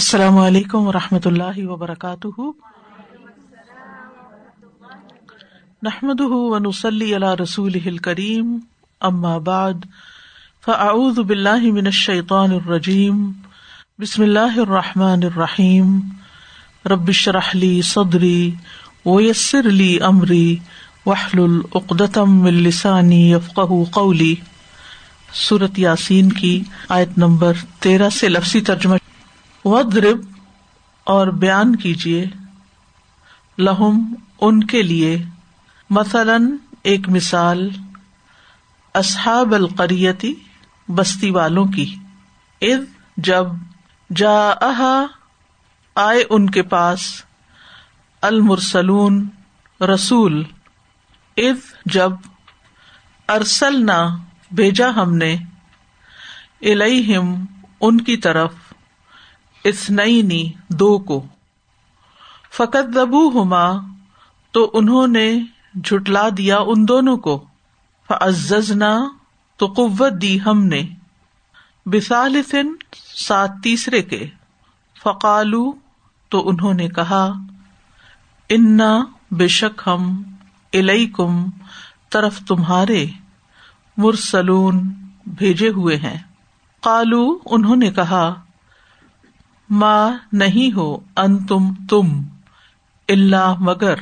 السلام علیکم و رحمۃ اللہ وبرکاتہ۔ نحمد ونسلی علی رسول کریم اما بعد، فاعوذ باللہ من الشیطان الرجیم، بسم اللہ الرحمٰن الرحیم۔ ربش رحلی صدری ویسر علی عمری وحل العقدم السانی یفق قولی۔ صورت یاسین کی آیت نمبر تیرہ سے لفظی ترجمہ ودرب اور بیان کیجیے لہم ان کے لیے۔ مثلاً ایک مثال اصحاب القریتی بستی والوں کی۔ اد جب جا آئے ان کے پاس المرسلون رسول۔ اد جب ارسل نہ بھیجا ہم نے الہم ان کی طرف۔ اسنئی دو کو۔ فقت دبو ہما تو انہوں نے جٹلا دیا ان دونوں کو۔ فزنا تو قوت دی ہم نے۔ بسالسن سات تیسرے کے۔ فقالو تو انہوں نے کہا، انا بے شک ہم الئی کم طرف تمہارے مرسلون بھیجے ہوئے ہیں۔ کالو انہوں نے کہا ماں نہیں ہو ان تم تم اللہ مگر۔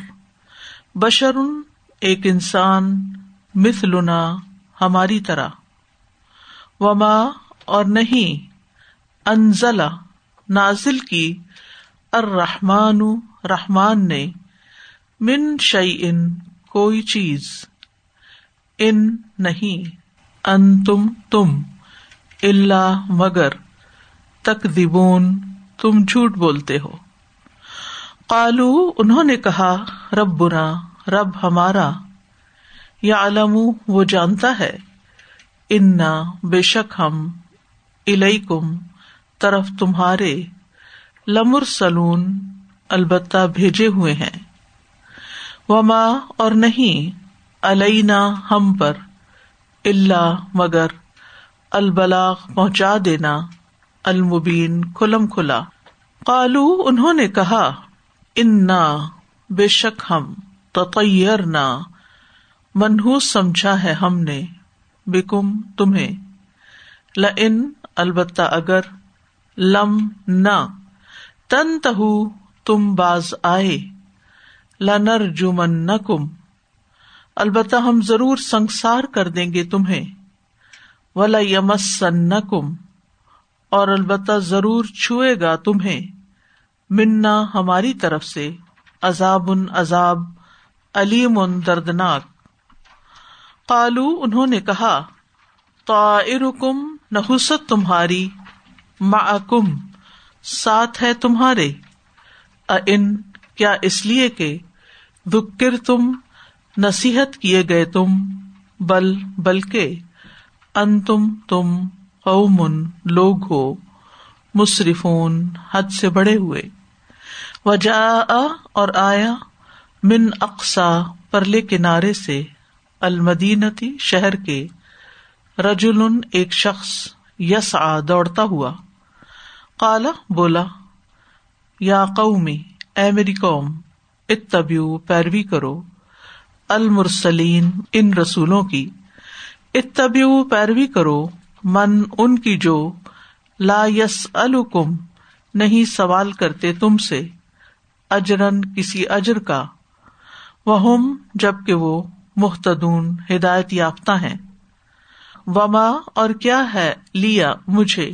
بشرن ایک انسان، مثلنا، ہماری طرح۔ وما، اور نہیں، انزلہ، نازل کی۔ ارحمان رحمان نے، من شعی ان کوئی چیز۔ ان نہیں ان تم تم اللہ مگر۔ تک دبون تم جھوٹ بولتے ہو۔ کالو انہوں نے کہا رب بنا رب ہمارا۔ یا علم وہ جانتا ہے۔ انا، بے شک ہم الئی کم طرف تمہارے۔ لمر سلون البتہ بھیجے ہوئے ہیں۔ وما، اور نہیں، علینا، ہم پر۔ اللہ مگر، البلاغ، پہنچا دینا۔ المبین، کھلم کھلا۔ کالو انہوں نے کہا، انا، بے شک ہم تطیر نہ منہوس سمجھا ہے ہم نے، بکم، تمہیں۔ لن البتہ اگر، لم، نہ۔ تن تہ تم باز آئے۔ لنر جمن نہ کم البتہ ہم ضرور سنسار کر دیں گے تمہیں۔ ولا یمسن کم اور البتہ ضرور چھوئے گا تمہیں۔ منا ہماری طرف سے عذاب ان عذاب، علیم ان دردناک۔ کالو انہوں نے کہا، طائرکم نحست تمہاری، معکم، ساتھ ہے تمہارے۔ ان کیا اس لیے کہ دکر تم نصیحت کیے گئے تم، بل، بلکہ ان تم تم۔ قومن لوگ ہو، مصرفون حد سے بڑے ہوئے۔ وجا اور آیا من اقسا پرلے کنارے سے المدینتی شہر کے رجول ایک شخص یس آ دوڑتا ہوا۔ کالا بولا، یا قومی، اے میری قوم اتبیو پیروی کرو۔ المرسلین، ان رسولوں کی اتبیو پیروی کرو۔ من ان کی جو لا یس الکم نہیں سوال کرتے تم سے اجرن کسی اجر کا وہ جبکہ وہ محتدون ہدایت یافتہ ہیں۔ وما اور کیا ہے لیا مجھے؟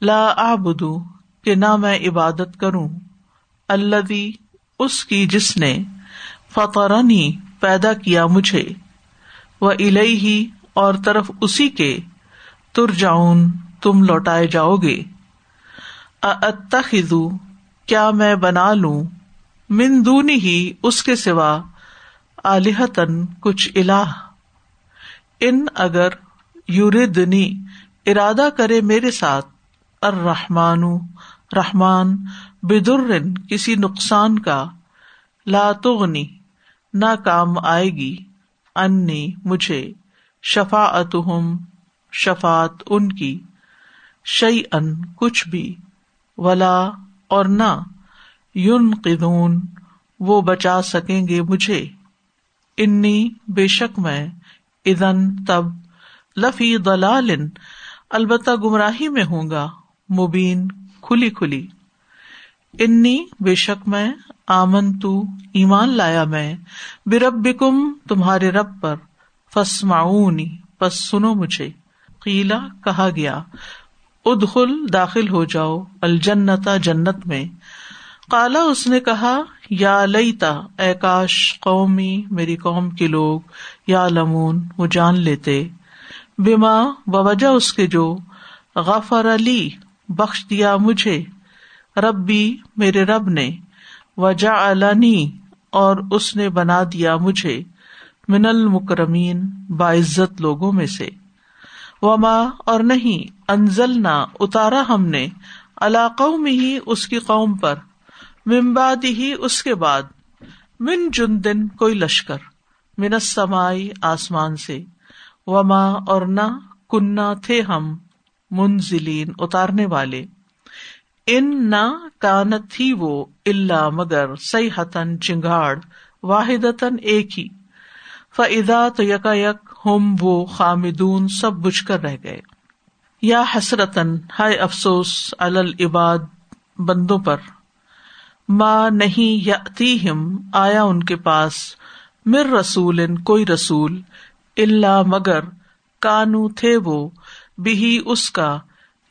لا آبدو کہ نہ میں عبادت کروں۔ اللہ اس کی جس نے فطرنی پیدا کیا مجھے۔ وہ الہی ہی اور طرف اسی کے تر جاؤن تم لوٹائے جاؤ گے۔ اتخذو کیا میں بنا لوں؟ من دونی ہی اس کے سوا آلحتن کچھ الہ۔ ان اگر یوردنی ارادہ کرے میرے ساتھ ارحمان رحمان بدر کسی نقصان کا لاتغنی نہ کام آئے گی، انی، مجھے شفا شفات ان کی شعی ان کچھ بھی، ولا اور نہ یون قدون وہ بچا سکیں گے مجھے۔ انی بے شک میں ادن تب، لفی دلال البتہ گمراہی میں ہوں گا، مبین، کھلی کھلی۔ انی بے شک میں آمن تو ایمان لایا میں بے رب تمہارے رب پر فسماؤنی پس سنو مجھے۔ قیلا کہا گیا، ادخل داخل ہو جاؤ الجنتا جنت میں۔ کالا اس نے کہا، یا لئیتا اے کاش قومی، میری قوم کے لوگ، یا لمون، وہ جان لیتے۔ بیما بوجہ اس کے جو، غفر علی بخش دیا مجھے۔ ربی، میرے رب نے۔ وجا علانی اور اس نے بنا دیا مجھے۔ من المکرمین، باعزت لوگوں میں سے۔ وما اور نہیں انزل نہ اتارا ہم نے علاقوں میں ہی اس کی قوم پر ممباد ہی اس کے بعد، من جن دن کوئی لشکر، من سمائی آسمان سے، وما اور نہ کنہ تھے ہم، منزلین، اتارنے والے۔ ان نہ کانت تھی وہ اللہ مگر سی حتن چنگاڑ واحد ایک ہی۔ فدا تو یکا یک ہوم وہ خامدون سب بجھ کر رہ گئے۔ یا حسرتن ہائے افسوس العباد بندوں پر ماں نہیں یا ہم آیا ان کے پاس مر رسول، کوئی رسول اللہ مگر کانو تھے وہ بھی اس کا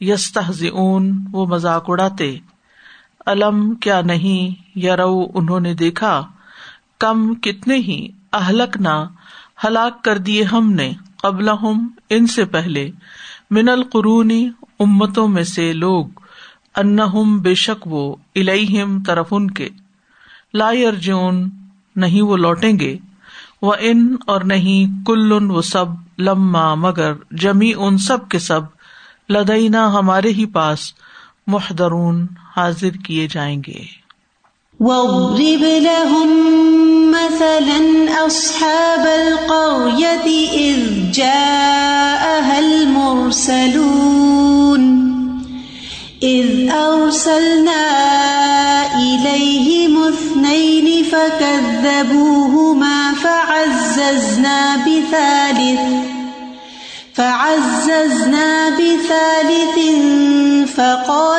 یس اون وہ مذاق اڑاتے۔ علم کیا نہیں یا رو انہوں نے دیکھا۔ کم کتنے ہی اہلک نہ ہلاک کر دیے ہم نے قبل ہم ان سے پہلے۔ من القرونی امتوں میں سے لوگ ان بے شک وہ الہم طرف ان کے۔ لا ارجون نہیں وہ لوٹیں گے۔ وہ ان اور نہیں کل وہ سب، لما مگر جمی ان سب کے سب۔ لدینا ہمارے ہی پاس محدرون حاضر کیے جائیں گے۔ وَاضْرِبْ لَهُمْ مَثَلًا أَصْحَابَ الْقَرْيَةِ إِذْ جَاءَهَا الْمُرْسَلُونَ إذ أرسلنا إليهم اثنين فكذبوهما فعززنا بثالث فعززنا بثالث فقالوا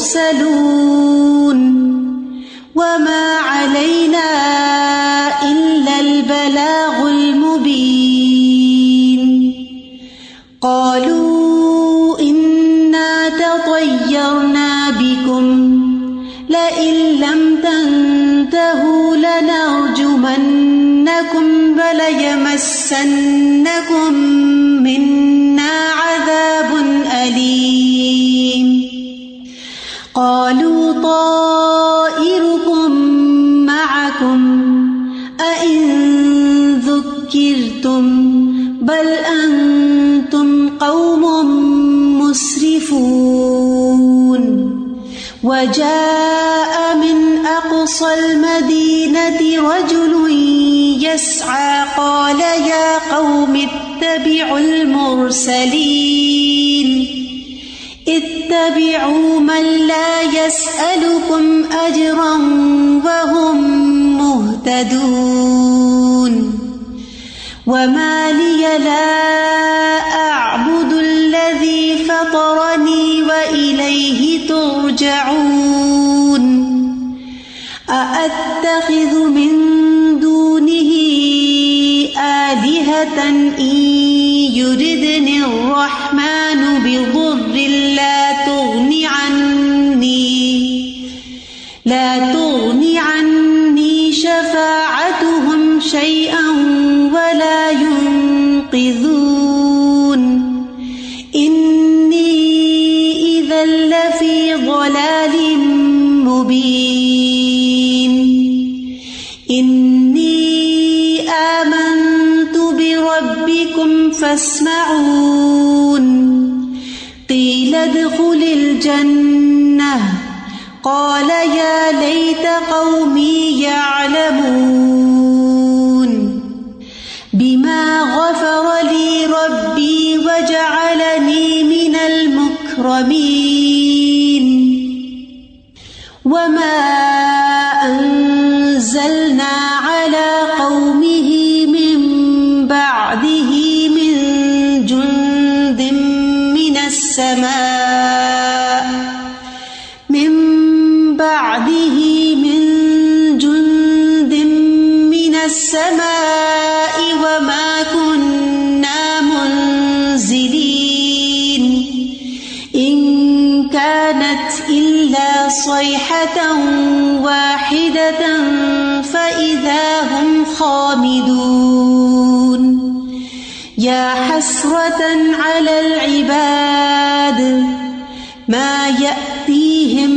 المرسلون. وما علينا إلا البلاغ المبين. قالوا إنا تطيرنا بكم. لئن لم تنتهوا لنرجمنكم وليمسنكم منا وجاء من أقصى المدينة رجل يسعى، قال يا قوم، اتبعوا المرسلين. اتبعوا من لا يسألكم أجرا وهم مهتدون. وما لي لا الذي فطرني وإليه ترجعون. أأتخذ من دونه آلهة إن يردني الرحمن يعلمون. بما غفر لي ربي وجعلني من المكرمين. وما أنزلنا على قومه من بعده من جند من السماء. من بعده السماء وما كنا منزلين. إن كانت إلا صيحة واحدة فإذا هم خامدون. يا حسرة على العباد، ما يأتيهم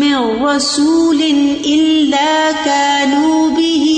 من رسول إلا كانوا به